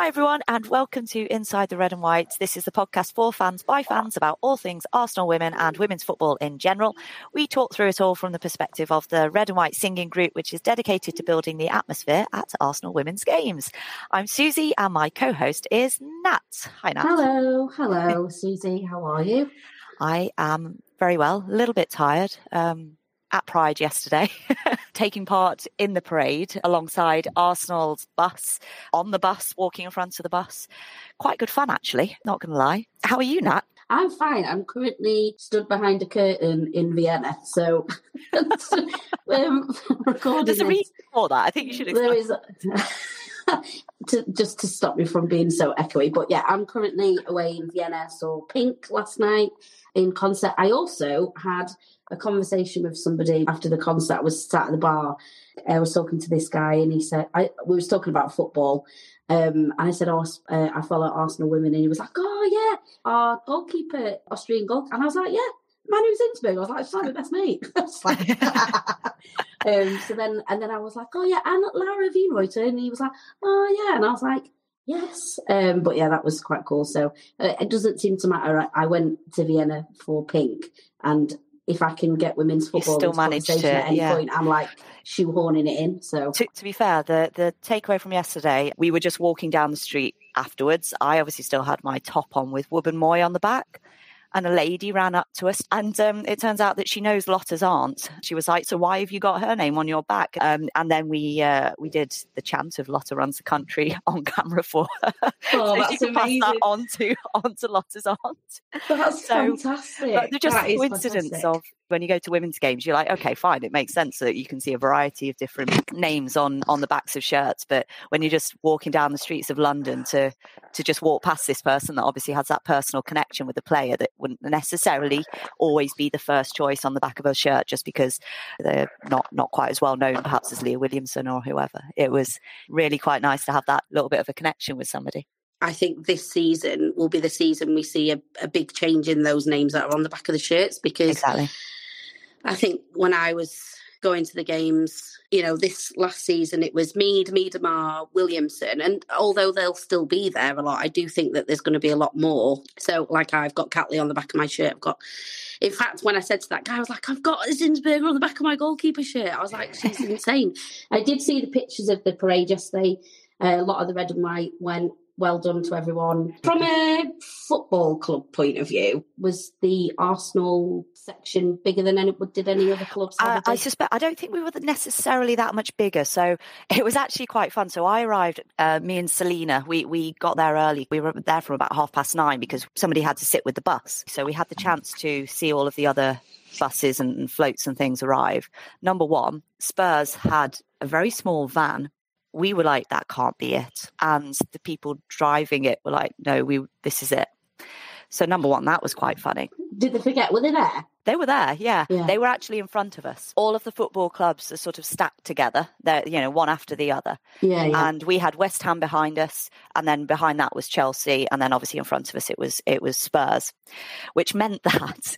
Hi, everyone, and welcome to Inside the Red and White. This is the podcast for fans by fans about all things Arsenal women and women's football in general. We talk through it all from the perspective of the Red and White singing group, which is dedicated to building the atmosphere at Arsenal women's games. I'm Susie, and my co host is Nat. Hi, Nat. Hello, hello, Susie. How are you? I am very well, a little bit tired. Um, at Pride yesterday, taking part in the parade alongside Arsenal's bus, on the bus, walking in front of the bus. Quite good fun, actually, not going to lie. How are you, Nat? I'm fine. I'm currently stood behind a curtain in Vienna, so um, recording. There's a reason for that. I think you should. Explain. There is. to, just to stop me from being so echoey, but yeah, I'm currently away in Vienna. Saw Pink last night in concert. I also had a conversation with somebody after the concert. I was sat at the bar. I was talking to this guy, and he said, I, "We was talking about football." Um, and I said, oh, uh, I follow Arsenal women. And he was like, oh, yeah, our goalkeeper, Austrian goal. And I was like, yeah, Manu Zinsberger. I was like, my best mate. um, so then, and then I was like, oh, yeah, and Lara Wienroither. And he was like, oh, yeah. And I was like, yes. Um, but yeah, that was quite cool. So uh, it doesn't seem to matter. I, I went to Vienna for Pink and if I can get women's football still managed to, at any yeah. point, I'm like shoehorning it in. So to, to be fair, the the takeaway from yesterday, we were just walking down the street afterwards. I obviously still had my top on with Wubben Moy on the back and a lady ran up to us and um, it turns out that she knows Lotta's aunt. She was like, "So why have you got her name on your back?" Um, and then we uh, we did the chant of Lotta runs the country on camera for her. Oh, so that's she could amazing. pass that on to on to Lotta's aunt. That's So, fantastic. But just That coincidence of when you go to women's games, you're like, okay, fine, it makes sense that you can see a variety of different names on on the backs of shirts. But when you're just walking down the streets of London to to just walk past this person that obviously has that personal connection with the player that wouldn't necessarily always be the first choice on the back of a shirt just because they're not not quite as well known perhaps as Leah Williamson or whoever. It was really quite nice to have that little bit of a connection with somebody. I think this season will be the season we see a, a big change in those names that are on the back of the shirts because Exactly. I think when I was going to the games, you know, this last season it was Mead, Miedema, Williamson, and although they'll still be there a lot, I do think that there's going to be a lot more. So, like I've got Catley on the back of my shirt. I've got, in fact, when I said to that guy, I was like, I've got a Zinsberger on the back of my goalkeeper shirt. I was like, she's insane. I did see the pictures of the parade yesterday. Uh, a lot of the red and white went. Well done to everyone. From a football club point of view, was the Arsenal section bigger than any? Did any other clubs? I, I, a I big- suspect I don't think we were necessarily that much bigger, so it was actually quite fun. So I arrived, uh, me and Selena, we we got there early. We were there from about half past nine because somebody had to sit with the bus, so we had the chance to see all of the other buses and floats and things arrive. Number one, Spurs had a very small van. We were like, that can't be it, and the people driving it were like, no, we this is it. So number one, that was quite funny. Did they forget? Were they there? They were there, yeah. Yeah. They were actually in front of us. All of the football clubs are sort of stacked together. They're, you know, one after the other. Yeah, yeah. And we had West Ham behind us, and then behind that was Chelsea, and then obviously in front of us it was it was Spurs, which meant that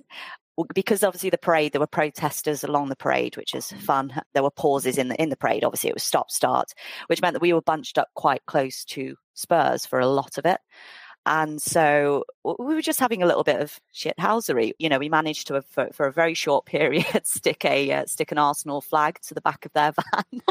because obviously the parade there were protesters along the parade which is fun there were pauses in the in the parade obviously it was stop start which meant that we were bunched up quite close to spurs for a lot of it and so we were just having a little bit of shithousery. You know, we managed to, for, for a very short period, stick a uh, stick an Arsenal flag to the back of their van.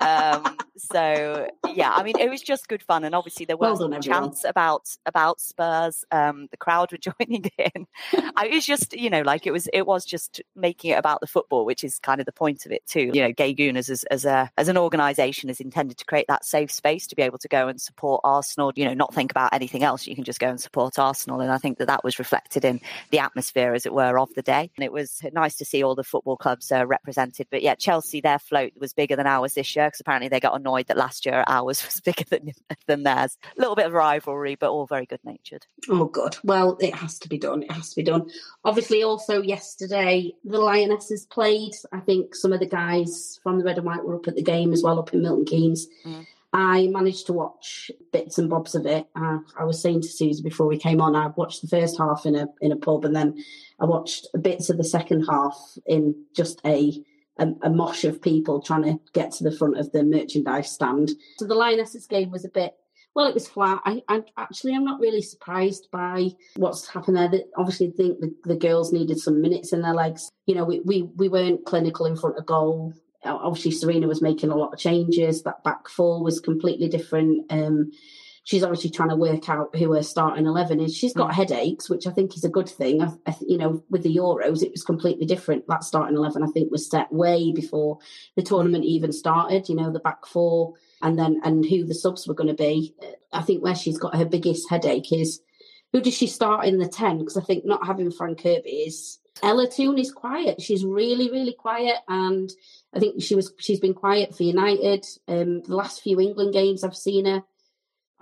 um, so yeah, I mean, it was just good fun, and obviously there Well was done, everyone. chance about about Spurs. Um, the crowd were joining in. I was just, you know, like it was it was just making it about the football, which is kind of the point of it too. You know, Gay Gooners as as a as an organisation is intended to create that safe space to be able to go and support Arsenal. You know, not think about anything else. You can just go and support Arsenal, and I think that that was reflected in the atmosphere, as it were, of the day. And it was nice to see all the football clubs uh, represented. But yeah, Chelsea, their float was bigger than ours this year because apparently they got annoyed that last year ours was bigger than than theirs. A little bit of rivalry, but all very good natured. Oh, good. Well, it has to be done. It has to be done. Obviously, also yesterday, the Lionesses played. I think some of the guys from the Red and White were up at the game as well, up in Milton Keynes. Mm. I managed to watch bits and bobs of it. Uh, I was saying to Susie before we came on, I watched the first half in a in a pub, and then I watched bits of the second half in just a a, a mosh of people trying to get to the front of the merchandise stand. So the Lionesses game was a bit well, it was flat. I, I actually I'm not really surprised by what's happened there. That obviously think the, the girls needed some minutes in their legs. You know, we, we we weren't clinical in front of goal. Obviously, Sarina was making a lot of changes. That back four was completely different. Um, she's obviously trying to work out who her starting eleven is. She's got headaches, which I think is a good thing. I, I, you know, with the Euros, it was completely different. That starting eleven, I think, was set way before the tournament even started. You know, the back four, and then and who the subs were going to be. I think where she's got her biggest headache is who does she start in the ten? Because I think not having Fran Kirby is. Ella Toone is quiet. She's really, really quiet, and I think she was. She's been quiet for United. Um, the last few England games, I've seen her.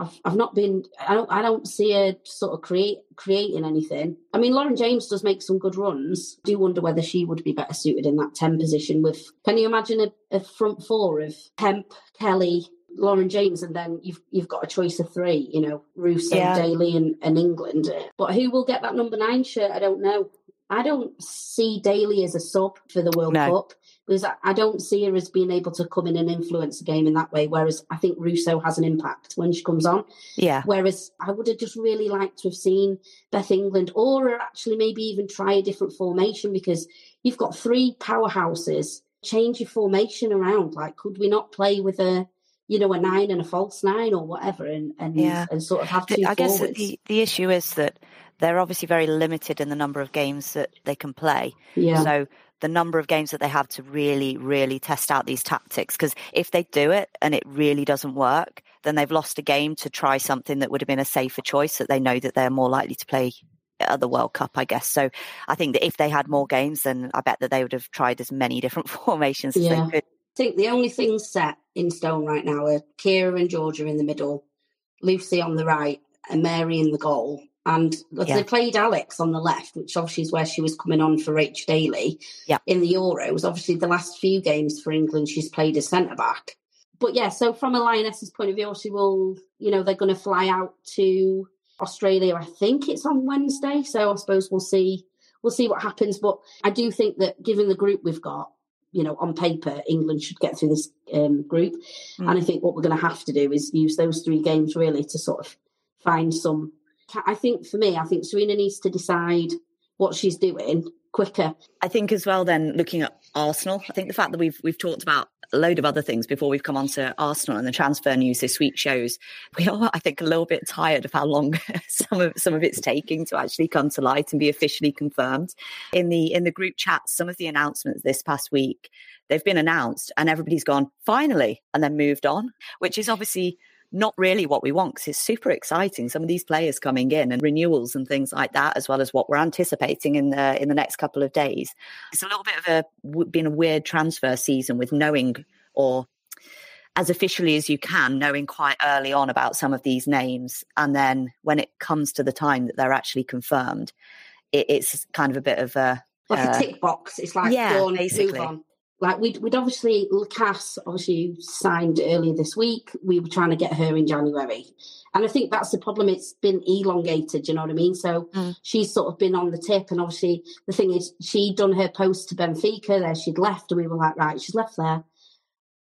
I've I've not been. I don't. I don't see her sort of create creating anything. I mean, Lauren James does make some good runs. I do wonder whether she would be better suited in that ten position. With can you imagine a, a front four of Hemp, Kelly, Lauren James, and then you've you've got a choice of three. You know, Russo, Yeah. Daly, and, and England. But who will get that number nine shirt? I don't know. I don't see Daly as a sub for the World No. Cup because I- don't see her as being able to come in and influence the game in that way. Whereas I think Russo has an impact when she comes on. Yeah, Whereas I would have just really liked to have seen Beth England or actually maybe even try a different formation because you've got three powerhouses. Change your formation around. Like, could we not play with a, you know, a nine and a false nine or whatever, and and, Yeah. and sort of have two The- I guess the, the issue is that they're obviously very limited in the number of games that they can play. yeah, So the number of games that they have to really, really test out these tactics. Because if they do it and it really doesn't work, then they've lost a game to try something that would have been a safer choice that they know that they're more likely to play at the World Cup, I guess. So I think that if they had more games, then I bet that they would have tried as many different formations as Yeah. they could. I think the only things set in stone right now are Keira and Georgia in the middle, Lucy on the right, and Mary in the goal. And Yeah. they played Alex on the left, which obviously is where she was coming on for H Daly Yeah. in the Euros. Obviously, the last few games for England, she's played as centre back. But yeah, so from a Lioness's point of view, she will, you know, they're going to fly out to Australia. I think it's on Wednesday, so I suppose we'll see. We'll see what happens. But I do think that given the group we've got, you know, on paper, England should get through this um, group. Mm. And I think what we're going to have to do is use those three games really to sort of find some. I think for me, I think Sarina needs to decide what she's doing quicker. I think as well. Then looking at Arsenal, I think the fact that we've we've talked about a load of other things before we've come on to Arsenal and the transfer news this week shows we are, I think, a little bit tired of how long some of some of it's taking to actually come to light and be officially confirmed. In the in the group chat, some of the announcements this past week they've been announced and everybody's gone finally and then moved on, which is obviously not really what we want because it's super exciting. Some of these players coming in and renewals and things like that, as well as what we're anticipating in the in the next couple of days. It's a little bit of a been a weird transfer season with knowing or as officially as you can, knowing quite early on about some of these names, and then when it comes to the time that they're actually confirmed, it, it's kind of a bit of a like Uh, a tick box. It's like yeah, on, basically. Like we'd, we'd obviously Lacasse obviously signed earlier this week. We were trying to get her in January, and I think that's the problem. It's been elongated. You know what I mean? So Mm. she's sort of been on the tip, and obviously the thing is, she'd done her post to Benfica. There, she'd left, and we were like, right, she's left there.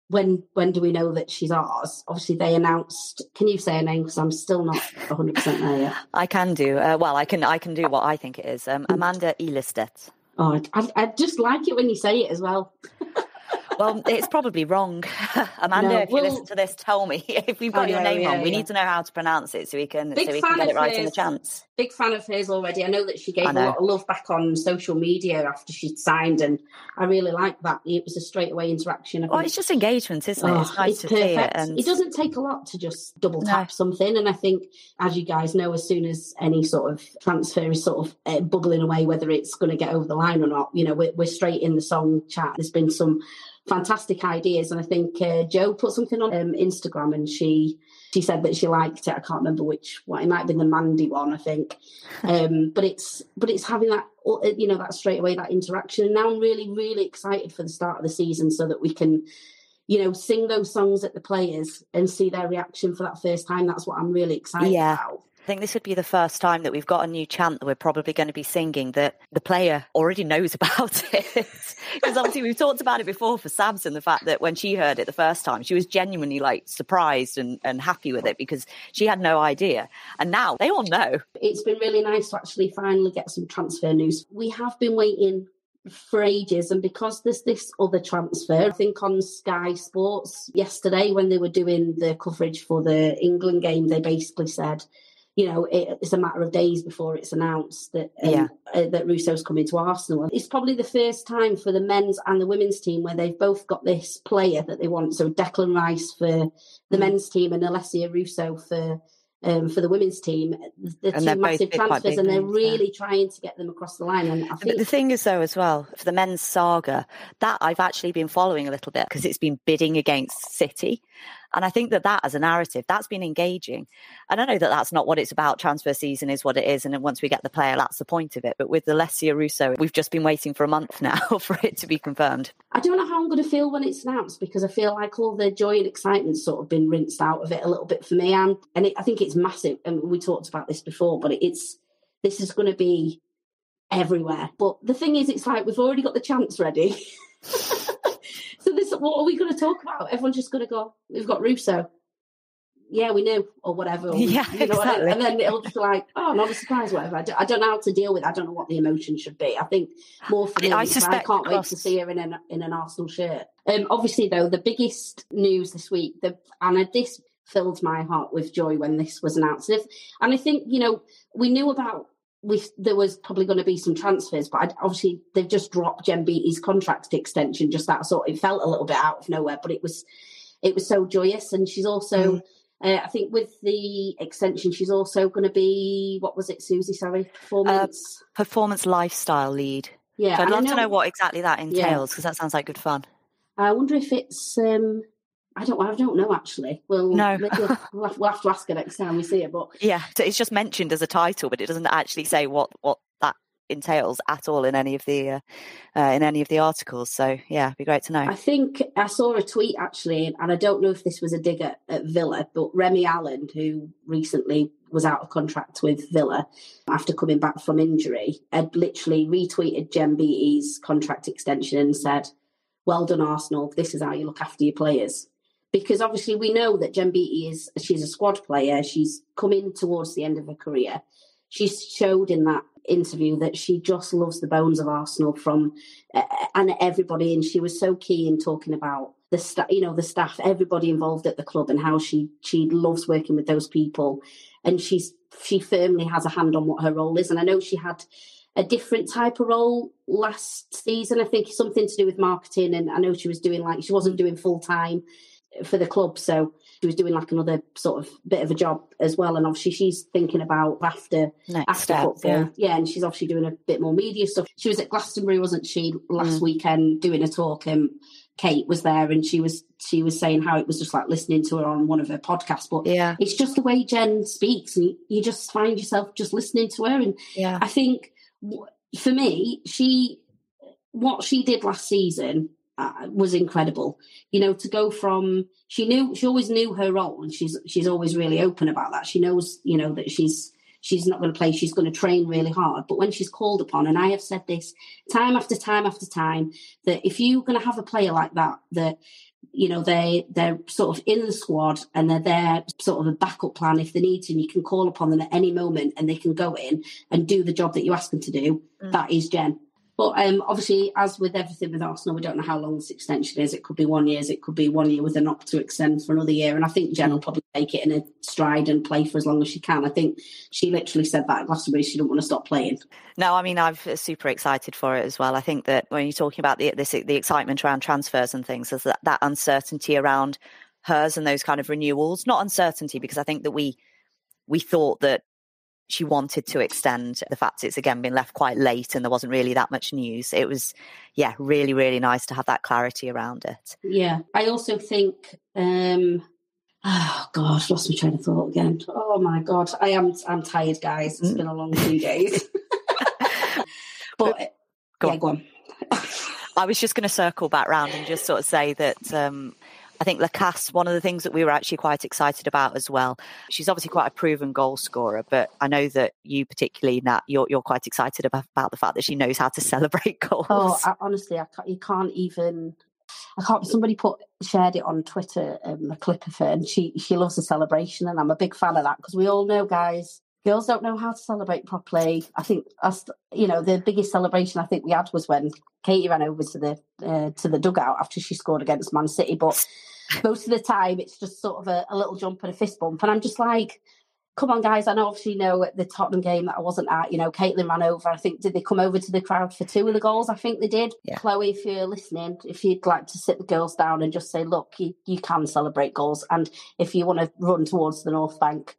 When when do we know that she's ours? Obviously, they announced. Can you say her name? Because I'm still not 100 percent there yet. I can do. Uh, well, I can. I can do what I think it is. Um, Amanda Ilestedt. Oh, I, I just like it when you say it as well. Well, it's probably wrong. Amanda, No, if you well- listen to this, tell me if we've got I your know, name yeah, wrong. We need to know how to pronounce it so we can Big so we can get it right in the chance. big fan of hers already. I know that she gave a lot of love back on social media after she'd signed, and I really like that. It was a straightaway interaction. Well, it's just engagement, isn't it? Oh, It's nice it's to see it. perfect. And It doesn't take a lot to just double No. tap something, and I think, as you guys know, as soon as any sort of transfer is sort of uh, bubbling away, whether it's going to get over the line or not, you know, we're, we're straight in the song chat. There's been some fantastic ideas, and I think uh, Joe put something on um, Instagram, and she she said that she liked it. I can't remember which one. It might have been the Mandy one, I think. Um, but it's but it's having that uh, you know that straight away that interaction. And now I'm really really excited for the start of the season so that we can you know sing those songs at the players and see their reaction for that first time. That's what I'm really excited Yeah. about. I think this would be the first time that we've got a new chant that we're probably going to be singing that the player already knows about it. Because obviously we've talked about it before for Samson, the fact that when she heard it the first time, she was genuinely like surprised and, and happy with it because she had no idea. And now they all know. It's been really nice to actually finally get some transfer news. We have been waiting for ages, and because there's this other transfer, I think on Sky Sports yesterday when they were doing the coverage for the England game, they basically said, you know, it, it's a matter of days before it's announced that um, Yeah. uh, that Russo's coming to Arsenal. It's probably the first time for the men's and the women's team where they've both got this player that they want. So Declan Rice for the Mm. men's team and Alessia Russo for um, for the women's team. The And two they're massive transfers, big and they're names, yeah. really trying to get them across the line. And I But think the thing is, though, as well, for the men's saga, that I've actually been following a little bit because it's been bidding against City. And I think that that as a narrative, that's been engaging. And I know that that's not what it's about. Transfer season is what it is. And then once we get the player, that's the point of it. But with the Alessia Russo, we've just been waiting for a month now for it to be confirmed. I don't know how I'm going to feel when it's announced because I feel like all the joy and excitement sort of been rinsed out of it a little bit for me. And and it, I think it's massive. And we talked about this before, but it's this is going to be everywhere. But the thing is, it's like we've already got the chance ready. what are we going to talk about? Everyone's just going to go. We've got Russo. Yeah, we knew, or whatever. or Yeah, you know, exactly. And then it'll just be like, oh, not a surprise, whatever. I don't, I don't know how to deal with. it. I don't know what the emotion should be. I think more for me, I I suspect can't wait to see her in an in an Arsenal shirt. Um, obviously, though, the biggest news this week, the and this filled my heart with joy when this was announced. And, if, and I think you know we knew about we there was probably going to be some transfers, but I, obviously they've just dropped Jen Beattie's contract extension. Just that sort, it felt a little bit out of nowhere, but it was it was so joyous. And she's also. Uh, I think with the extension, she's also going to be what was it, Susie? Sorry, performance. Performance lifestyle lead. yeah, So I'd and I love to know- know what exactly that entails because that sounds like good fun. I wonder if it's. um I don't. I don't know actually. We'll No. we'll, have, we'll have to ask her next time we see her. But Yeah, so it's just mentioned as a title, but it doesn't actually say what what that entails at all in any of the uh, uh, in any of the articles. So yeah, it'd be great to know. I think I saw a tweet actually, and I don't know if this was a dig at, at Villa, but Remi Allen, who recently was out of contract with Villa after coming back from injury, had literally retweeted Jen Beattie's contract extension and said, "Well done, Arsenal. This is how you look after your players." Because obviously we know that Jen Beattie is she's a squad player. She's coming towards the end of her career. She showed in that interview that she just loves the bones of Arsenal from uh, and everybody, and she was so key in talking about the staff, you know, the staff, everybody involved at the club, and how she she loves working with those people, and she's she firmly has a hand on what her role is. And I know she had a different type of role last season. I think something to do with marketing, and I know she was doing like she wasn't doing full time for the club, so she was doing like another sort of bit of a job as well. And obviously, she's thinking about after Next after step, football. yeah. and she's obviously doing a bit more media stuff. She was at Glastonbury, wasn't she, last Mm. weekend doing a talk and Kate was there and she was she was saying how it was just like listening to her on one of her podcasts. But Yeah, it's just the way Jen speaks and you, you just find yourself just listening to her and yeah, I think for me, she what she did last season uh, was incredible. You know, to go from she knew she always knew her role, and she's she's always really open about that. She knows, you know, that she's she's not going to play. She's going to train really hard. But when she's called upon, and I have said this time after time after time, that if you're going to have a player like that, that you know they they're sort of in the squad and they're there sort of a backup plan if they need to and you can call upon them at any moment and they can go in and do the job that you ask them to do mm. that is jen but um, obviously, as with everything with Arsenal, we don't know how long this extension is. It could be one year, it could be one year with an opt to extend for another year. And I think Jen will probably take it in a stride and play for as long as she can. I think she literally said that at Glastonbury, she didn't want to stop playing. No, I mean, I'm super excited for it as well. I think that when you're talking about the, this, the excitement around transfers and things, there's that, that uncertainty around hers and those kind of renewals. Not uncertainty, because I think that we we thought that she wanted to extend the fact it's again been left quite late and there wasn't really that much news. It was, yeah, really, really nice to have that clarity around it. Yeah. I also think, um, oh God, lost my train of thought again. Oh my God. I am, I'm tired, guys. It's mm. been a long few days. but, go yeah, on. go on. I was just going to circle back round and just sort of say that um, I think Lacasse, one of the things that we were actually quite excited about as well. She's obviously quite a proven goal scorer, but I know that you particularly, Nat, you're, you're quite excited about, about the fact that she knows how to celebrate goals. Oh, I, honestly, I can't, you can't even. I can't. Somebody put shared it on Twitter, um, a clip of her, and she she loves the celebration, and I'm a big fan of that because we all know, guys, girls don't know how to celebrate properly. I think us, you know, the biggest celebration I think we had was when Katie ran over to the uh, to the dugout after she scored against Man City. But most of the time, it's just sort of a, a, little jump and a fist bump, and I'm just like. Come on, guys! I know, obviously, know at the Tottenham game that I wasn't at. You know, Caitlin ran over. I think did they come over to the crowd for two of the goals? I think they did. Yeah. Chloe, if you're listening, if you'd like to sit the girls down and just say, "Look, you, you can celebrate goals," and if you want to run towards the North Bank,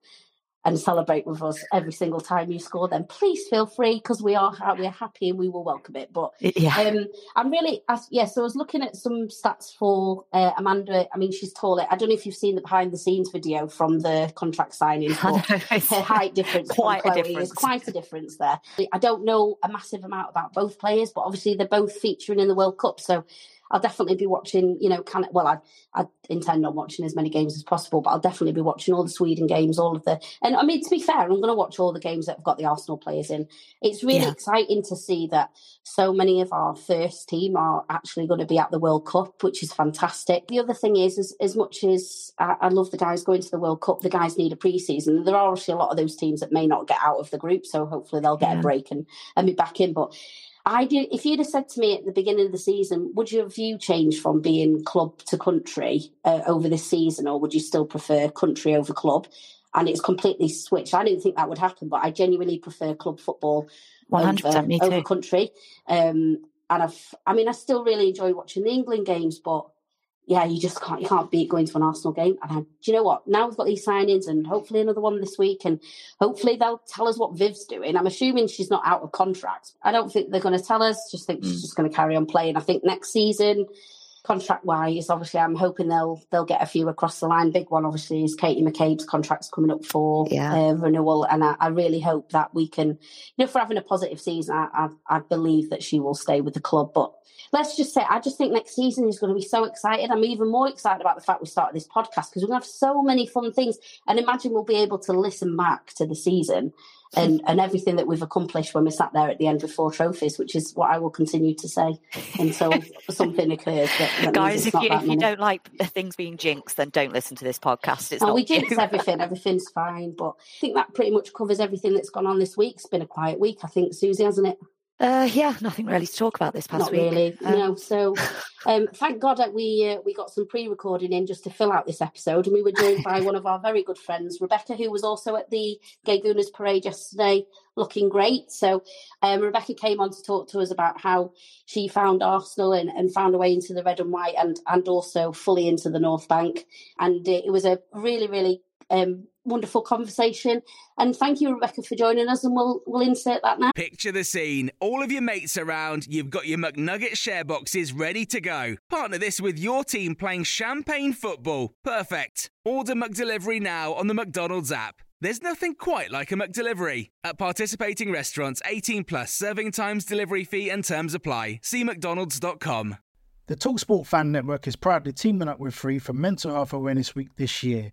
and celebrate with us every single time you score, then please feel free because we are we're happy and we will welcome it. But yeah, um, I'm really yes. Yeah, so I was looking at some stats for uh, Amanda. I mean, she's taller. I don't know if you've seen the behind the scenes video from the contract signing. But her height difference quite a difference. quite a difference there. I don't know a massive amount about both players, but obviously they're both featuring in the World Cup, so I'll definitely be watching, you know, can well, I, I intend on watching as many games as possible, but I'll definitely be watching all the Sweden games, all of the, and I mean, to be fair, I'm going to watch all the games that have got the Arsenal players in. It's really yeah. exciting to see that so many of our first team are actually going to be at the World Cup, which is fantastic. The other thing is, as, as much as I, I love the guys going to the World Cup, the guys need a preseason. There are obviously a lot of those teams that may not get out of the group, so hopefully they'll get yeah. a break and, and be back in. But I did. If you'd have said to me at the beginning of the season, would your view change from being club to country uh, over this season, or would you still prefer country over club? And it's completely switched. I didn't think that would happen, but I genuinely prefer club football 100% over, me too. over country. Um, and I've, I mean, I still really enjoy watching the England games, but yeah, you just can't you can't beat going to an Arsenal game. And I, do you know what? Now we've got these signings, and hopefully another one this week, and hopefully they'll tell us what Viv's doing. I'm assuming she's not out of contract. I don't think they're going to tell us. Just think mm. she's just going to carry on playing. I think next season, contract wise, obviously, I'm hoping they'll they'll get a few across the line. Big one, obviously, is Katie McCabe's contract's coming up for yeah. uh, renewal, and I, I, really hope that we can, you know, for having a positive season, I, I, I believe that she will stay with the club, but let's just say, I just think next season is going to be so excited. I'm even more excited about the fact we started this podcast because we're going to have so many fun things. And imagine we'll be able to listen back to the season and, and everything that we've accomplished when we sat there at the end with four trophies, which is what I will continue to say until something occurs. That, that Guys, if, you, if you, don't like things being jinxed, then don't listen to this podcast. It's oh, we jinx everything. Everything's fine. But I think that pretty much covers everything that's gone on this week. It's been a quiet week, I think, Susie, hasn't it? Uh, yeah, nothing really to talk about this past Not week. really, um, no. So, um, thank God that we uh, we got some pre-recording in just to fill out this episode, and we were joined by one of our very good friends, Rebecca, who was also at the Gay Gooners Parade yesterday, looking great. So, um, Rebecca came on to talk to us about how she found Arsenal and, and found a way into the red and white, and and also fully into the North Bank, and it, it was a really really um, wonderful conversation. And thank you, Rebecca, for joining us. And we'll we'll insert that now. Picture the scene: all of your mates around. You've got your McNugget share boxes ready to go. Partner this with your team playing champagne football. Perfect. Order McDelivery now on the McDonald's app. There's nothing quite like a McDelivery. At participating restaurants, 18 plus serving times, delivery fee, and terms apply. See McDonald's.com. The Talksport Fan Network is proudly teaming up with Free for Mental Health Awareness Week this year.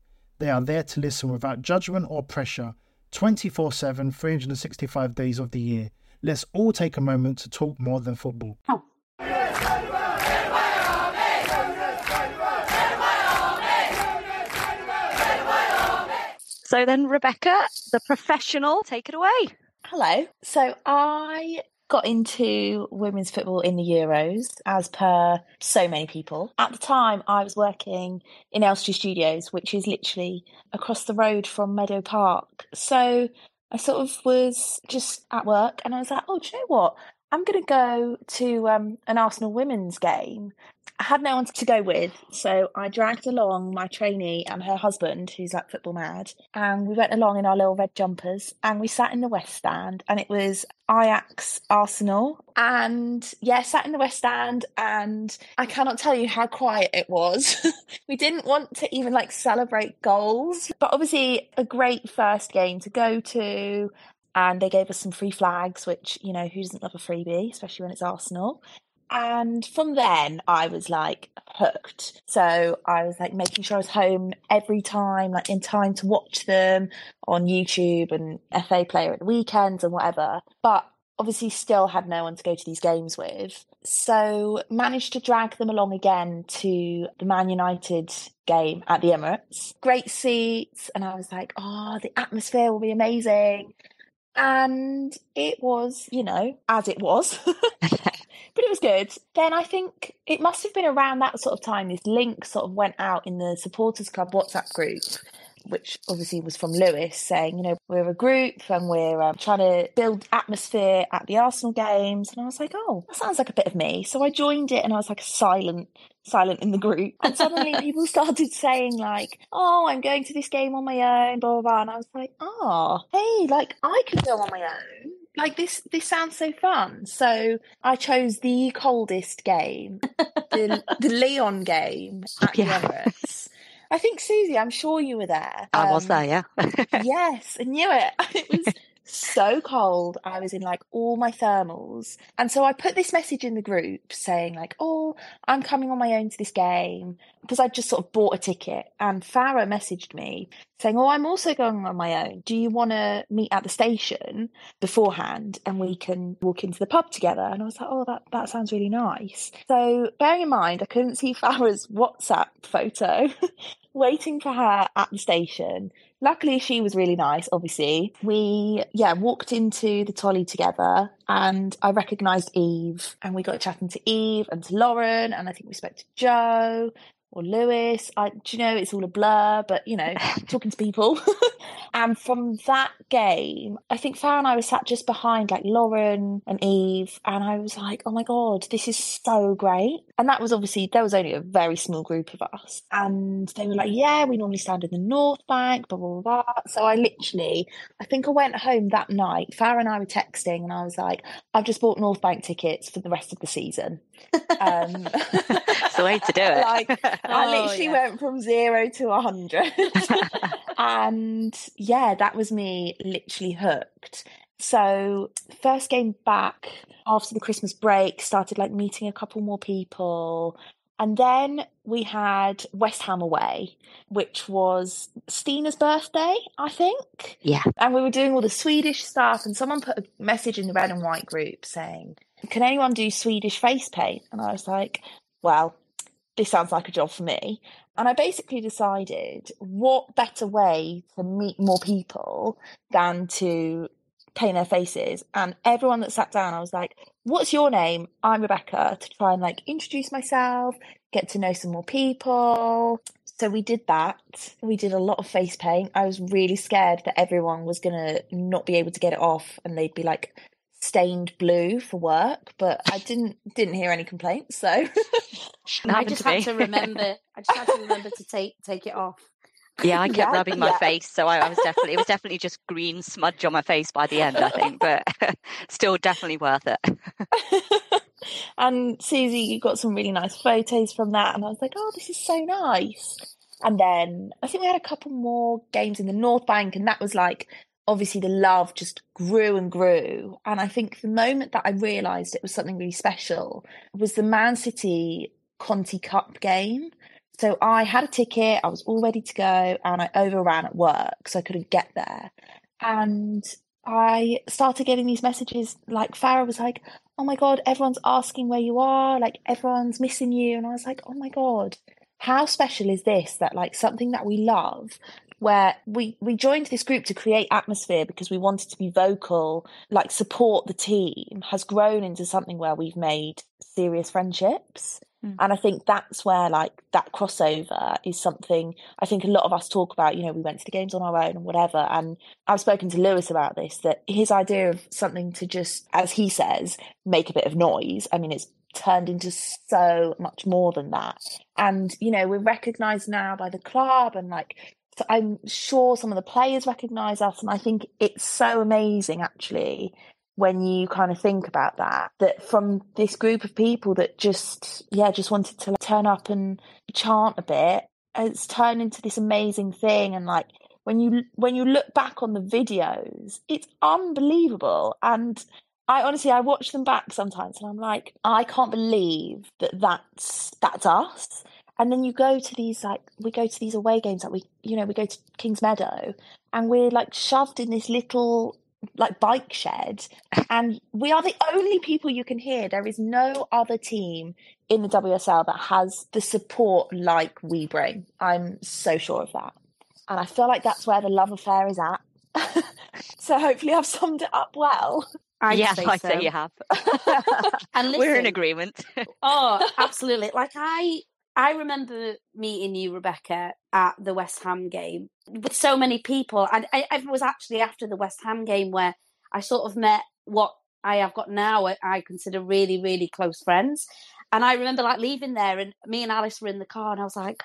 They are there to listen without judgment or pressure 24 7, 365 days of the year. Let's all take a moment to talk more than football. So then, Rebecca, the professional, take it away. Hello. So I got into women's football in the Euros, as per so many people. At the time, I was working in Elstree Studios, which is literally across the road from Meadow Park. So I sort of was just at work and I was like, oh, do you know what? I'm going to go to um, an Arsenal women's game. Had no one to go with, so I dragged along my trainee and her husband, who's like football mad, and we went along in our little red jumpers and we sat in the West Stand, and it was Ajax Arsenal. And yeah, sat in the West Stand, and I cannot tell you how quiet it was. we didn't want to even like celebrate goals, but obviously, a great first game to go to and they gave us some free flags, which you know who doesn't love a freebie, especially when it's Arsenal. And from then, I was like hooked. So I was like making sure I was home every time, like in time to watch them on YouTube and FA Player at the weekends and whatever. But obviously, still had no one to go to these games with. So managed to drag them along again to the Man United game at the Emirates. Great seats, and I was like, oh, the atmosphere will be amazing and it was, you know, as it was. but it was good. Then I think it must have been around that sort of time this link sort of went out in the supporters club WhatsApp group which obviously was from Lewis, saying, you know, we're a group and we're um, trying to build atmosphere at the Arsenal games. And I was like, oh, that sounds like a bit of me. So I joined it and I was like silent, silent in the group. And suddenly people started saying, like, oh, I'm going to this game on my own, blah, blah, blah. And I was like, oh, hey, like I could go on my own like this this sounds so fun so i chose the coldest game the the Lyon game at yeah. I think Susie, I'm sure you were there. I um, was there, yeah. yes, I knew it. It was so cold. I was in like all my thermals. And so I put this message in the group saying, like, oh, I'm coming on my own to this game because I just sort of bought a ticket. And Farah messaged me saying, oh, I'm also going on my own. Do you want to meet at the station beforehand and we can walk into the pub together? And I was like, oh, that, that sounds really nice. So bearing in mind, I couldn't see Farah's WhatsApp photo. waiting for her at the station. Luckily, she was really nice, obviously. We, yeah, walked into the Tolly together and I recognised Eve and we got chatting to Eve and to Lauren and I think we spoke to Joe or Lewis. I, do you know, it's all a blur, but you know, talking to people. and from that game, I think Farah and I were sat just behind like Lauren and Eve, and I was like, oh my God, this is so great. And that was obviously, there was only a very small group of us. And they were like, yeah, we normally stand in the North Bank, blah, blah, blah. So I literally, I think I went home that night. Farah and I were texting, and I was like, I've just bought North Bank tickets for the rest of the season. Um, it's the way to do it. like, I oh, literally yeah. went from zero to a hundred. and yeah, that was me literally hooked. So first game back after the Christmas break, started like meeting a couple more people. And then we had West Ham away, which was Stina's birthday, I think. Yeah. And we were doing all the Swedish stuff, and someone put a message in the red and white group saying, Can anyone do Swedish face paint? And I was like, Well, this sounds like a job for me. And I basically decided what better way to meet more people than to paint their faces. And everyone that sat down, I was like, What's your name? I'm Rebecca, to try and like introduce myself, get to know some more people. So we did that. We did a lot of face paint. I was really scared that everyone was going to not be able to get it off and they'd be like stained blue for work, but I didn't didn't hear any complaints. So I just had to remember I just had to remember to take take it off. Yeah, I kept Yeah, rubbing my yeah. face, so I, I was definitely it was definitely just green smudge on my face by the end, I think, but still definitely worth it. and Susie, you got some really nice photos from that, and I was like, oh, this is so nice. And then I think we had a couple more games in the North Bank, and that was like obviously the love just grew and grew. And I think the moment that I realised it was something really special was the Man City Conti Cup game. So I had a ticket, I was all ready to go, and I overran at work, so I couldn't get there. And I started getting these messages like Farah was like, Oh my God, everyone's asking where you are, like everyone's missing you. And I was like, Oh my God, how special is this that like something that we love where we we joined this group to create atmosphere because we wanted to be vocal like support the team has grown into something where we've made serious friendships Mm. and i think that's where like that crossover is something i think a lot of us talk about you know we went to the games on our own and whatever and i've spoken to lewis about this that his idea of something to just as he says make a bit of noise i mean it's turned into so much more than that and you know we're recognized now by the club and like so I'm sure some of the players recognize us, and I think it's so amazing actually when you kind of think about that. That from this group of people that just yeah just wanted to like, turn up and chant a bit, it's turned into this amazing thing. And like when you when you look back on the videos, it's unbelievable. And I honestly I watch them back sometimes, and I'm like I can't believe that that's that's us and then you go to these like we go to these away games like we you know we go to Kingsmeadow and we're like shoved in this little like bike shed and we are the only people you can hear there is no other team in the wsl that has the support like we bring i'm so sure of that and i feel like that's where the love affair is at so hopefully i've summed it up well I'd yeah, say I'd so. say you have. And We're in agreement. Oh, absolutely. Like I I remember meeting you, Rebecca, at the West Ham game with so many people. And I, it was actually after the West Ham game where I sort of met what I have got now, I- I consider really, really close friends. And I remember like leaving there and me and Alice were in the car and I was like,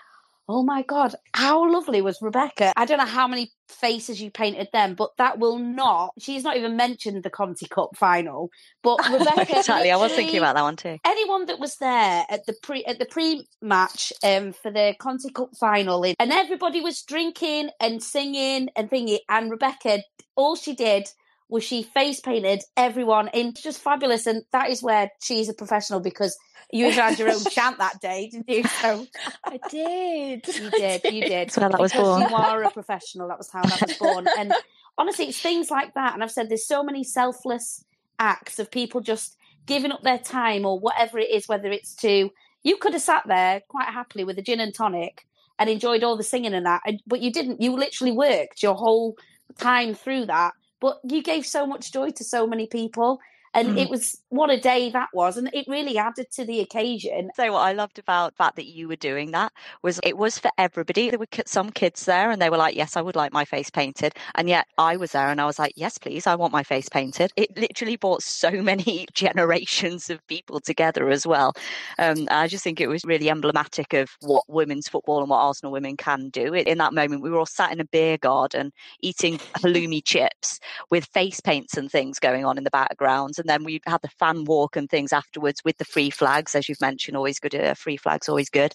oh my God, how lovely was Rebecca? I don't know how many faces you painted then, but that will not, she's not even mentioned the Conti Cup final. But Rebecca. exactly. I was thinking about that one too. anyone that was there at the pre at the pre match um for the Conti Cup final and everybody was drinking and singing and thingy and Rebecca all she did was she face painted everyone in it's just fabulous and that is where she's a professional because you even had your own chant that day didn't you so i did you did you did That's where that was born. you are a professional that was how that was born and honestly it's things like that and I've said there's so many selfless acts of people just giving up their time or whatever it is, whether it's to you could have sat there quite happily with a gin and tonic and enjoyed all the singing and that, but you didn't. You literally worked your whole time through that, but you gave so much joy to so many people. And Mm. it was what a day that was, and it really added to the occasion. So what I loved about the fact that you were doing that was it was for everybody. There were some kids there and they were like, yes, I would like my face painted. And yet I was there and I was like, yes, please, I want my face painted. It literally brought so many generations of people together as well. Um, I just think it was really emblematic of what women's football and what Arsenal women can do. In that moment, we were all sat in a beer garden eating halloumi chips with face paints and things going on in the background. And then we had the fan walk and things afterwards with the free flags, as you've mentioned, always good. Uh, free flags, always good.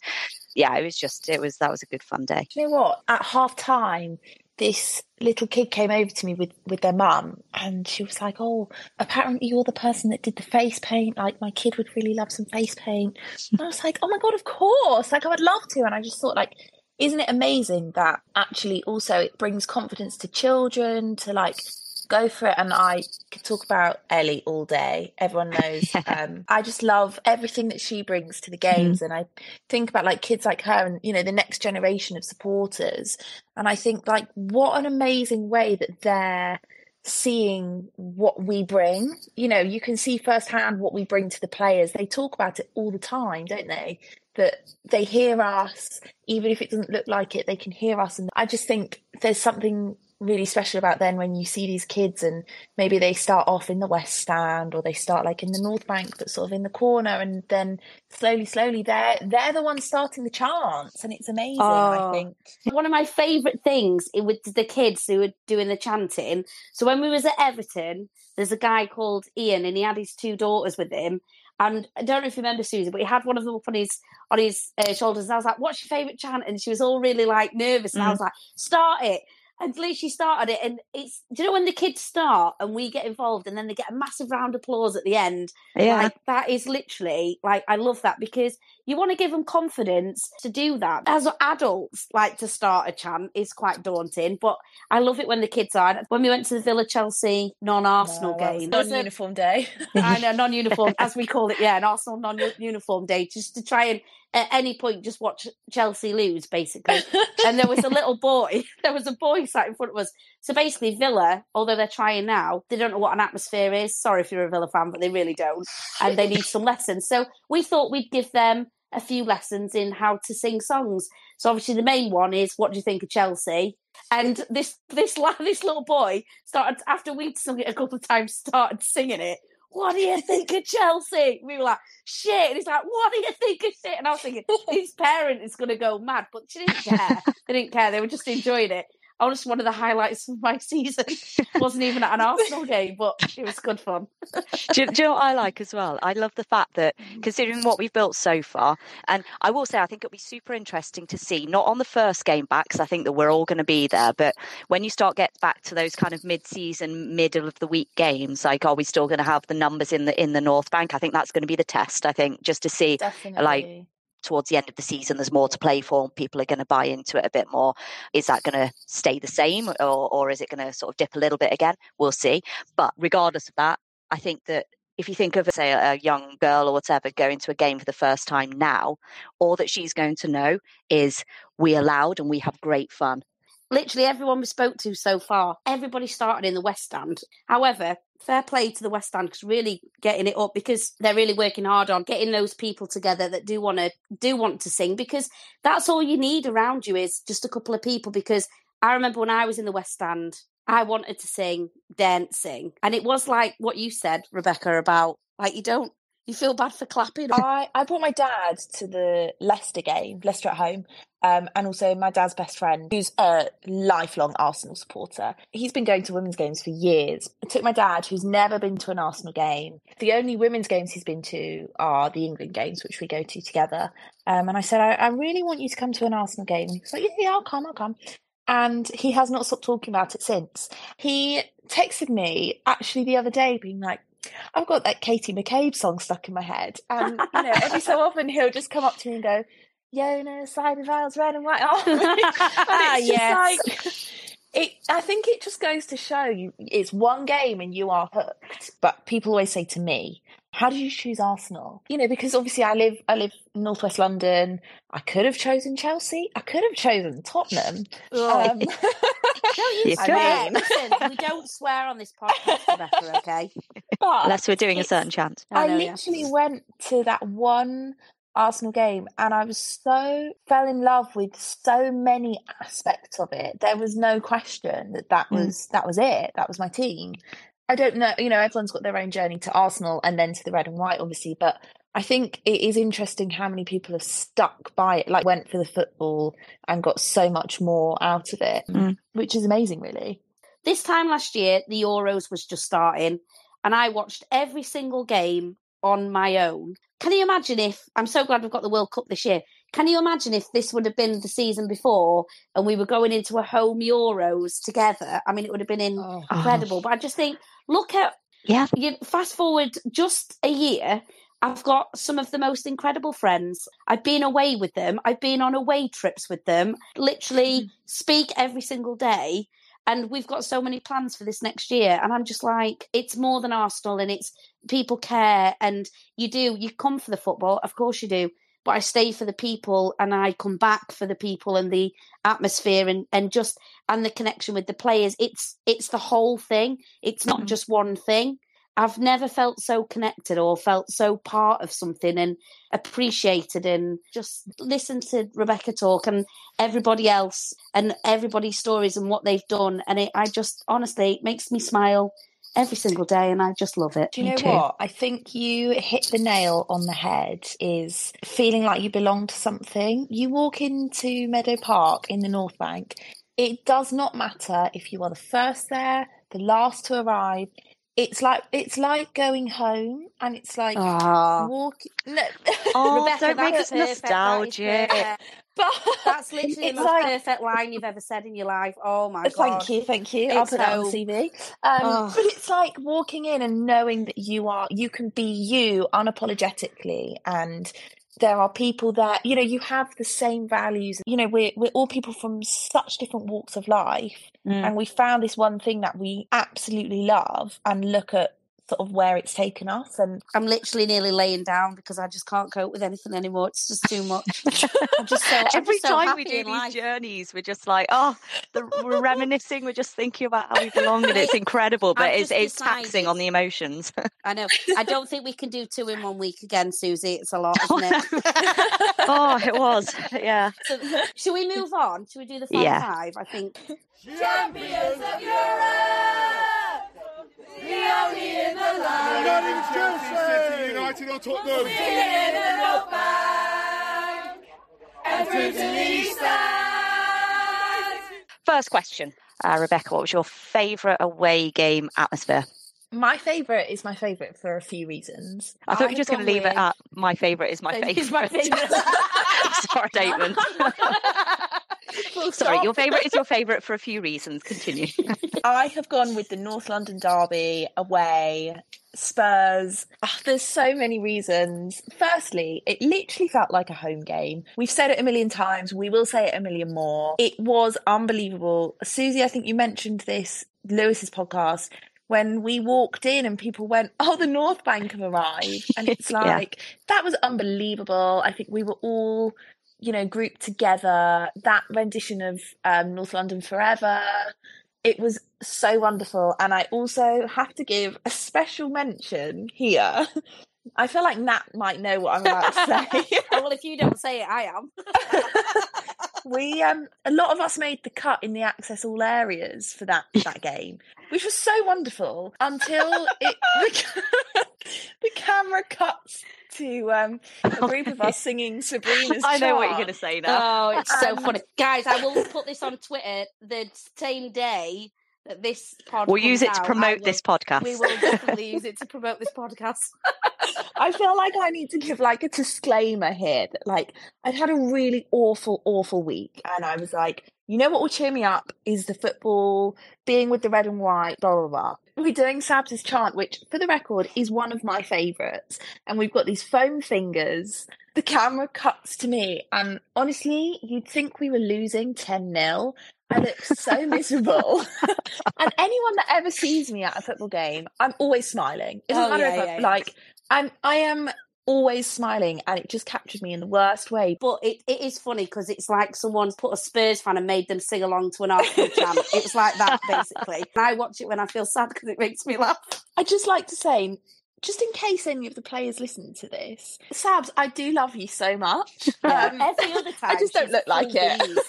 Yeah, it was just, it was, that was a good fun day. Do you know what? At half time, this little kid came over to me with, with their mum and she was like, Oh, apparently you're the person that did the face paint. Like, my kid would really love some face paint. And I was like, Oh my God, of course. Like, I would love to. And I just thought, like, isn't it amazing that actually also it brings confidence to children to like go for it and i could talk about ellie all day everyone knows um i just love everything that she brings to the games and i think about like kids like her and you know the next generation of supporters and i think like what an amazing way that they're seeing what we bring. You know, you can see firsthand what we bring to the players. They talk about it all the time, don't they? That they hear us, even if it doesn't look like it, they can hear us. And I just think there's something really special about then when you see these kids and maybe they start off in the west stand or they start like in the north bank but sort of in the corner and then slowly slowly they're they're the ones starting the chants and it's amazing oh, i think one of my favorite things with the kids who were doing the chanting so when we was at everton there's a guy called ian and he had his two daughters with him and I don't know if you remember Susie, but he had one of them up on his on his uh, shoulders. And I was like, "What's your favourite chant?" And she was all really like nervous, and mm. I was like, "Start it." And literally started it and it's do you know when the kids start and we get involved and then they get a massive round of applause at the end? Yeah. Like that is literally like i love that because you want to give them confidence to do that. As adults like to start a chant is quite daunting but i love it when the kids are. When we went to the villa chelsea non-arsenal no, game. non-uniform day. I know non-uniform as we call it yeah an arsenal non-uniform day just to try and at any point just watch Chelsea lose, basically. and there was a little boy, there was a boy sat in front of us. So basically, Villa, although they're trying now, they don't know what an atmosphere is. Sorry if you're a Villa fan, but they really don't. And they need some lessons. So we thought we'd give them a few lessons in how to sing songs. So obviously the main one is what do you think of Chelsea? And this this this little boy started after we'd sung it a couple of times, started singing it what do you think of Chelsea? We were like, shit. And he's like, what do you think of shit? And I was thinking, his parent is going to go mad. But she didn't care. they didn't care. They were just enjoying it honestly one of the highlights of my season. Wasn't even at an Arsenal game, but it was good fun. do, you, do, you know what I like as well? I love the fact that mm. considering what we've built so far, and I will say I think it'll be super interesting to see, not on the first game back, because I think that we're all going to be there, but when you start get back to those kind of mid-season, middle of the week games, like are we still going to have the numbers in the in the North Bank? I think that's going to be the test. I think just to see Definitely. like towards the end of the season there's more to play for and people are going to buy into it a bit more. Is that going to stay the same or, or is it going to sort of dip a little bit again? We'll see. But regardless of that i think that if you think of say a young girl or whatever going to a game for the first time now all that she's going to know is we allowed and we have great fun. Literally everyone we spoke to so far, everybody started in the West Stand. However, fair play to the West Stand because really getting it up because they're really working hard on getting those people together that do want to do want to sing because that's all you need around you is just a couple of people because I remember when I was in the West Stand I wanted to sing dancing and it was like what you said Rebecca about like you don't you feel bad for clapping? I, I brought my dad to the Leicester game, Leicester at home, um, and also my dad's best friend, who's a lifelong Arsenal supporter. He's been going to women's games for years. I took my dad, who's never been to an Arsenal game. The only women's games he's been to are the England games, which we go to together. Um, and I said, I, I really want you to come to an Arsenal game. He like, yeah, yeah, I'll come, I'll come and he has not stopped talking about it since. He texted me actually the other day, being like, I've got that Katie McCabe song stuck in my head. And, you know, every so often he'll just come up to me and go, Yona, side of aisles, red and white. Oh, and it's ah, yes. like, it, I think it just goes to show you it's one game and you are hooked. But people always say to me, how did you choose Arsenal? You know, because obviously I live I live in northwest London. I could have chosen Chelsea. I could have chosen Tottenham. Um, don't you swear. Listen, we don't swear on this podcast, Rebecca, okay? But Unless we're doing a certain chant. I, know, literally yeah. went to that one Arsenal game and I was so fell in love with so many aspects of it. There was no question that that mm. was mm. that was it. That was my team. I don't know, you know, everyone's got their own journey to Arsenal and then to the red and white, obviously, but I think it is interesting how many people have stuck by it, like went for the football and got so much more out of it, mm. which is amazing, really. This time last year, the Euros was just starting, and I watched every single game on my own. Can you imagine if I'm so glad we've got the World Cup this year? Can you imagine if this would have been the season before and we were going into a home Euros together? I mean, it would have been oh. incredible. Oh. But I just think, look at yeah. You fast forward just a year. I've got some of the most incredible friends. I've been away with them. I've been on away trips with them. Literally mm-hmm. speak every single day. And we've got so many plans for this next year. And I'm just like, it's more than Arsenal and it's people care. And you do, you come for the football. Of course you do but I stay for the people and I come back for the people and the atmosphere and, and just and the connection with the players. It's it's the whole thing. It's not Mhm. just one thing. I've never felt so connected or felt so part of something and appreciated and just listen to Rebecca talk and everybody else and everybody's stories and what they've done. And it, I just honestly it makes me smile every single day and I just love it. Do you know too. what? I think you hit the nail on the head is feeling like you belong to something. You walk into Meadow Park in the North Bank. It does not matter if you are the first there, the last to arrive. It's like it's like going home and it's like Ah. walk no Oh, Rebecca, don't make that's us perfect, nostalgic. But That's literally the most like perfect line you've ever said in your life. Oh my god. Thank you, thank you. I'll It's put that on the. CV. Um, Oh. But it's like walking in and knowing that you are, you can be you unapologetically, and there are people that you know you have the same values. You know, we're we're all people from such different walks of life, Mm. and we found this one thing that we absolutely love, and look at sort of where it's taken us. And I'm literally nearly laying down because I just can't cope with anything anymore. It's just too much. I'm just so I'm Every just so time we do in these life. journeys, we're just like, oh, the, we're reminiscing. We're just thinking about how we belong, and it's incredible. But I've it's just it's taxing on the emotions. I know. I don't think we can do two in one week again, Suzy. It's a lot, oh, isn't it? oh, it was, yeah. so, should we move on? Should we do the final Yeah. five? I think. City United or Tottenham. First question, uh, Rebecca. What was your favourite away game atmosphere? my favourite is my favourite for a few reasons. I thought you were just going to gone leave it at my favourite is my Favourite favourite. is my favourite. Sorry, statement. Full Sorry, stop. your favourite is your favourite for a few reasons. Continue. I have gone with the North London Derby away. Spurs. Ah, there's so many reasons. Firstly, it literally felt like a home game. We've said it a million times. We will say it a million more. It was unbelievable. Suzy, I think you mentioned this, Lewis's podcast, when we walked in and people went, Oh, the North Bank have arrived. And it's Yeah. like, that was unbelievable. I think we were all you know, grouped together, that rendition of um, North London Forever. It was so wonderful. And I also have to give a special mention here. I feel like Nat might know what I'm about to say. Well, if you don't say it, I am. we um a lot of us made the cut in the access all areas for that that game, which was so wonderful until it the, the camera cuts to um a group of us singing Sabrina's I know what you're going to say now. Oh, it's so Um, funny. Guys, I will put this on Twitter the same day that this pod We'll use it to out, I promote will- this podcast. We will definitely use it to promote this podcast. I feel like I need to give like a disclaimer here that like I've had a really awful, awful week, and I was like, you know what will cheer me up is the football, being with the red and white, blah blah blah. We're doing Sabs' chant, which for the record is one of my favourites, and we've got these foam fingers. The camera cuts to me, and honestly, you'd think we were losing 10 0. I look so miserable. and anyone that ever sees me at a football game, I'm always smiling. It doesn't Oh, matter yeah, if yeah, I'm yeah. like, I'm, I am always smiling, and it just captures me in the worst way. But it, it is funny because it's like someone put a Spurs fan and made them sing along to an Arsenal chant. It was like that, basically. And I watch it when I feel sad because it makes me laugh. I just like to say, just in case any of the players listen to this, Sabs, I do love you so much. Yeah, Um, Every other time, I just don't look like it.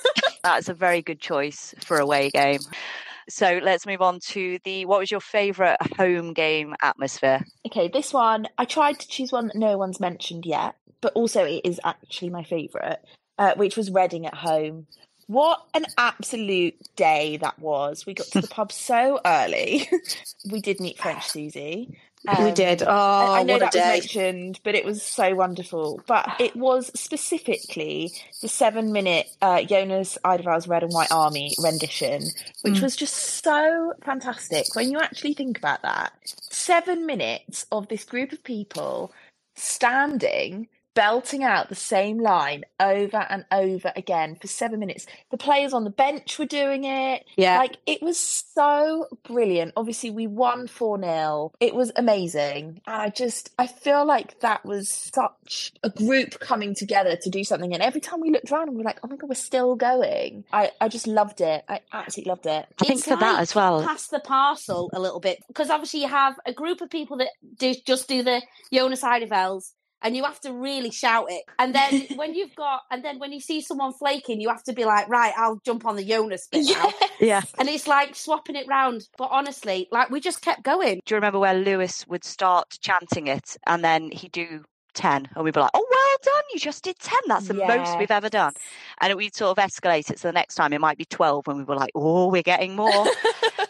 That's a very good choice for a away game. So let's move on to the what was your favourite home game atmosphere? Okay, this one, I tried to choose one that no one's mentioned yet, but also it is actually my favourite, uh, which was Reading at home. What an absolute day that was. We got to the pub so early. we did meet French Suzy. Um, did. Oh, I, I know what a that was mentioned, but it was so wonderful. But it was specifically the seven minute uh, Jonas Eidevall's Red and White Army rendition, which Mm. was just so fantastic. When you actually think about that, seven minutes of this group of people standing belting out the same line over and over again for seven minutes. The players on the bench were doing it. Yeah. Like it was so brilliant. Obviously, we won 4 0. It was amazing. And I just, I feel like that was such a group coming together to do something. And every time we looked around and we were like, oh my God, we're still going. I, I just loved it. I absolutely loved it. I think It's for that as well. Pass the parcel a little bit because obviously you have a group of people that do just do the Jonas Eidevall's and you have to really shout it. And then when you've got, and then when you see someone flaking, you have to be like, right, I'll jump on the Jonas bit now. Yeah. And it's like swapping it round. But honestly, like we just kept going. Do you remember where Lewis would start chanting it and then he'd do 10 and we'd be like, oh, well done, you just did 10. That's the most we've ever done. And we'd sort of escalate it. So the next time it might be 12 when we were like, oh, we're getting more.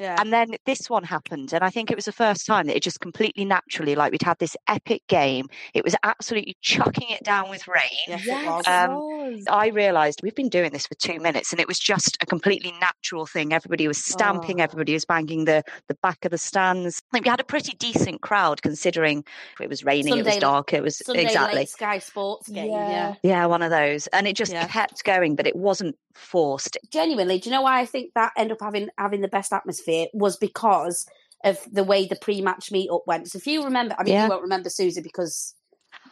Yeah. And then this one happened, and I think it was the first time that it just completely naturally, like we'd had this epic game. It was absolutely chucking it down with rain. Yes, it Yes, it Um, was. I realised we've been doing this for two minutes, and it was just a completely natural thing. Everybody was stamping, Oh. everybody was banging the the back of the stands. I think we had a pretty decent crowd considering it was raining, it was dark, it was Sunday exactly late Sky Sports game. Yeah. yeah. yeah, one of those, and it just Yeah. kept going, but it wasn't forced. genuinely, do you know why I think that ended up having having the best atmosphere was because of the way the pre-match meetup went. So if you remember, I mean, Yeah. you won't remember Suzy because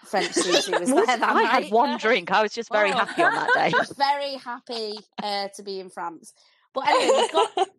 French Suzy was Was- there that I night. had one drink. I was just very Oh. happy on that day. very happy uh, to be in France. But anyway, got.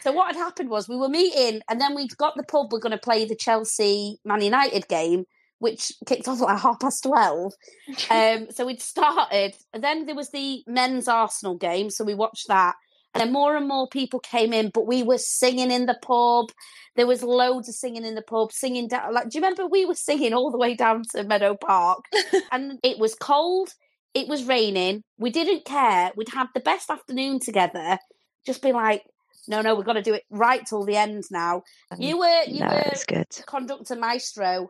So what had happened was we were meeting, and then we'd got the pub. We're going to play the Chelsea Man United game, which kicked off at like half past twelve. Um, so we'd started, and then there was the men's Arsenal game, so we watched that. And then more and more people came in, but we were singing in the pub. There was loads of singing in the pub, singing down. Like, do you remember we were singing all the way down to Meadow Park? and it was cold. It was raining. We didn't care. We'd had the best afternoon together. Just be like, no, no, we've got to do it right till the end now. You were, you no, were good. conductor maestro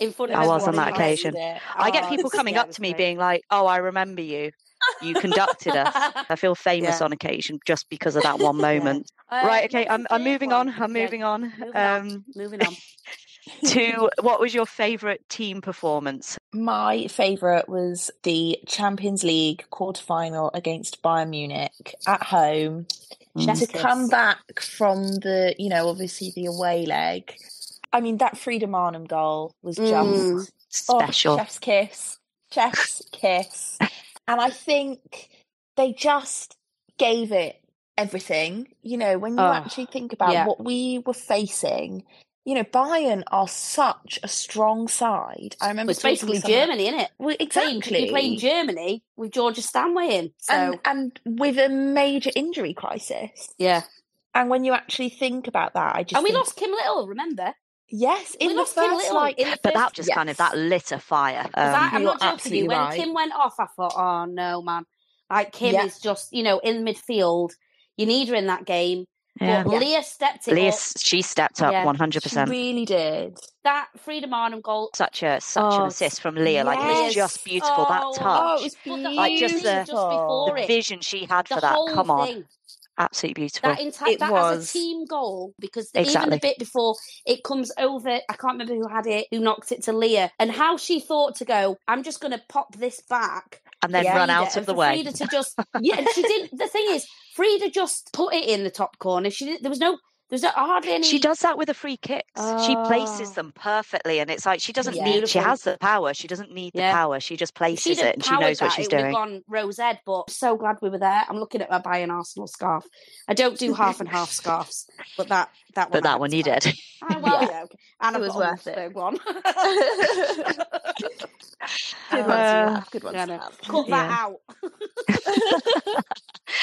in front of I was on that occasion. Leicester. I get Oh, people coming yeah, up to me great. being like, "Oh, I remember you. You conducted us." I feel famous Yeah. on occasion just because of that one moment. Uh, right. Okay. I'm, I'm moving on. I'm moving on. moving on. Um, Moving on. to what was your favourite team performance? My favourite was the Champions League quarter final against Bayern Munich at home. Mm. To come back from the, you know, obviously the away leg. I mean, that Frida Maanum goal was just Mm. oh, Special. chef's kiss, chef's kiss. And I think they just gave it everything. You know, when you Oh, actually think about yeah. what we were facing, you know, Bayern are such a strong side. I remember It's talking basically Germany, isn't it? Well, exactly. you're playing Germany with Georgia Stanway in. So and, and with a major injury crisis. yeah, And when you actually think about that, I just and we think, lost Kim Little. Remember? Yes in we the lost Kim first Little like in the But that first- just kind of that lit a fire. I, Um, I'm You're not joking you. absolutely When right. Kim went off, I thought, oh no, man! Like Kim Yeah. is just you know in midfield. You need her in that game. yeah. But Leah stepped it Leah, up. she stepped up Yeah. 100. she percent really did. That Frida Maanum goal. Such a such an Oh, assist from Leah. Like it was just beautiful. that Oh, touch, Oh, it was But the Like, just the- just before the it. vision she had The for that. whole Come on, thing. Absolutely beautiful. That entire It that as was. a team goal because even the bit before it comes over, I can't remember who had it, who knocked it to Leah, and how she thought to go. I'm just going to pop this back and then Yeah. run out of the way. Frida to just yeah, she didn't. The thing is, Frida just put it in the top corner. She didn't. There was no. There was no, hardly any. She does that with the free kicks. She places Oh. them perfectly, and it's like she doesn't Yeah. need. She has the power. She doesn't need the power. She just places it, and she powered knows what she's it would doing. have gone Rose Ed, but so glad we were there. I'm looking at my Bayern Arsenal scarf. I don't do half and half scarves, but that that one. But that one you did. Ah, well, Yeah. yeah, okay. and It was worth it. Wolfsburg one. Good ones Uh, to. Good ones Yeah, no. have. Cut that out.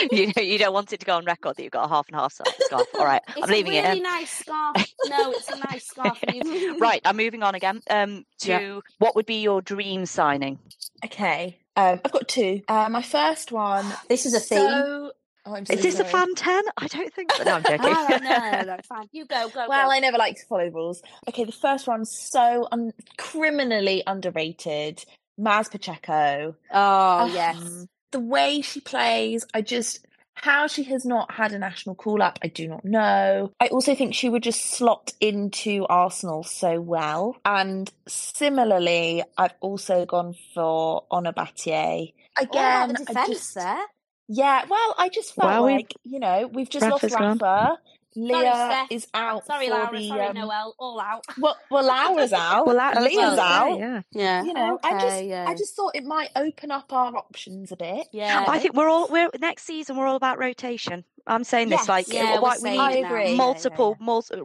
you know, you don't want it to go on record that you've got a half and half scarf. All right, I'm leaving a it really in. nice scarf. No, it's a nice scarf. Right, I'm moving on again. Um, to Yeah. what would be your dream signing? Okay. Um, I've got two. Uh, my first one. This is a theme. So, oh, I'm so Is this a fan ten? I don't think so. No, I'm joking. Ah, no, no, no, it's fine. You go, go, Well, go. I never like to follow rules. Okay, the first one so un- criminally underrated. Maz Pacheco. Oh Um, yes. The way she plays, I just How she has not had a national call up, I do not know. I also think she would just slot into Arsenal so well. And similarly, I've also gone for Ona Batlle. Oh, Again, the I defence just, there. yeah, well, I just felt Well, like, you know, we've just Rafa's lost gone. Rafa. Leah Steph. is out. Sorry, for Laura. the, sorry, um, Noel. All out. Well, well, Laura's out. Well, that, Leah's well, out. Yeah. Yeah. You know, I just, yeah. I just thought it might open up our options a bit. Yeah. I think we're all we're next season. We're all about rotation. I'm saying this like Yeah, why- we're we saying need it now. agree. multiple,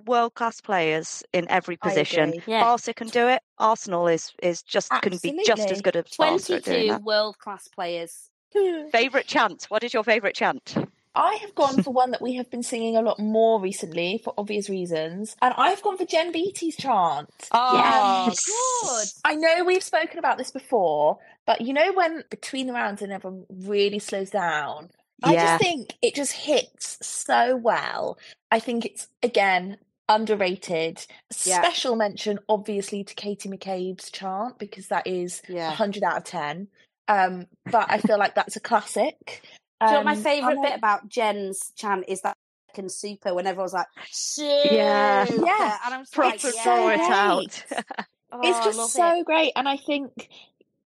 world class players in every position. agree. Yeah. Barca can do it. Arsenal is is just can be just as good as Barca at doing 22 world class players. Favorite chant? What is your favorite chant? I have gone for one that we have been singing a lot more recently for obvious reasons, and I've gone for Jen Beattie's chant. Oh, Yes. good. I know we've spoken about this before, but you know when between the rounds and everyone really slows down, I just think it just hits so well. I think it's again underrated. Yeah. Special mention, obviously, to Katie McCabe's chant because that is Yeah. 100 out of 10. Um, but I feel like that's a classic. Do you know what my Um, favourite bit about Jen's chant is that fucking super when everyone's like, super. Yeah. Yeah. And I'm just Proper like, It's yeah. draw it out. Oh, it's just so it. great and i think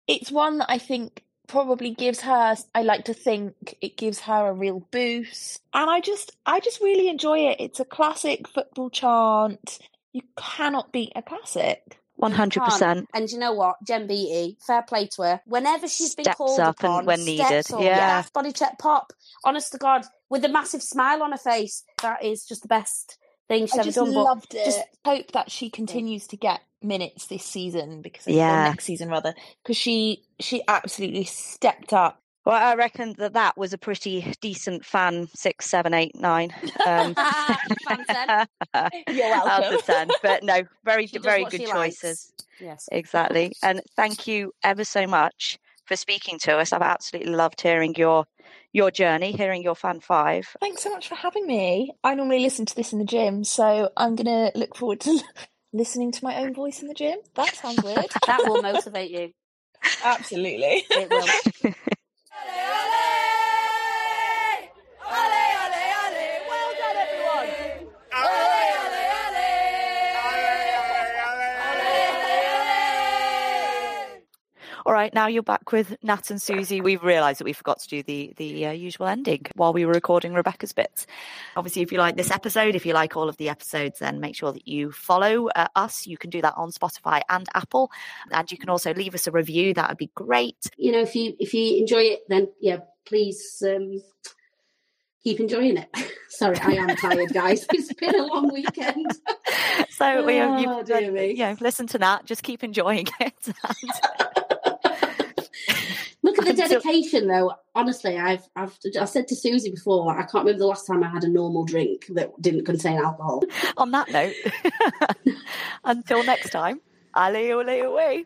it's one that i think probably gives her i like to think it gives her a real boost and i just i just really enjoy it it's a classic football chant you cannot beat a classic One hundred percent. And you know what, Jen Beattie, fair play to her. Whenever she's been Steps called up and when needed, up, yeah. body check pop. Honest to God, with a massive smile on her face, that is just the best thing she's i ever just done. But loved it just- just hope that she continues to get minutes this season because Yeah. next season rather because she she absolutely stepped up Well, I reckon that that was a pretty decent fan six, seven, eight, nine. Um, Fan ten. You're out welcome. of ten. But no, very, She very good choices. likes. Yes. Exactly. And thank you ever so much for speaking to us. I've absolutely loved hearing your your journey, hearing your fan five. Thanks so much for having me. I normally listen to this in the gym, so I'm going to look forward to listening to my own voice in the gym. That sounds weird. That will motivate you. Absolutely. It will. Allez, allez All right, now you're back with Nat and Suzy. We've realised that we forgot to do the the uh, usual ending while we were recording Rebecca's bits. Obviously, if you like this episode, if you like all of the episodes, then make sure that you follow uh, us. You can do that on Spotify and Apple, and you can also leave us a review. That would be great. You know, if you if you enjoy it, then yeah, please um, keep enjoying it. Sorry, I am tired, guys. It's been a long weekend. So you know, Oh, you, dear me. you listen to that. Just keep enjoying it. Look at the Until- dedication, though. Honestly, I've I've I said to Suzy before, I can't remember the last time I had a normal drink that didn't contain alcohol. on that note, until next time, alley ole away.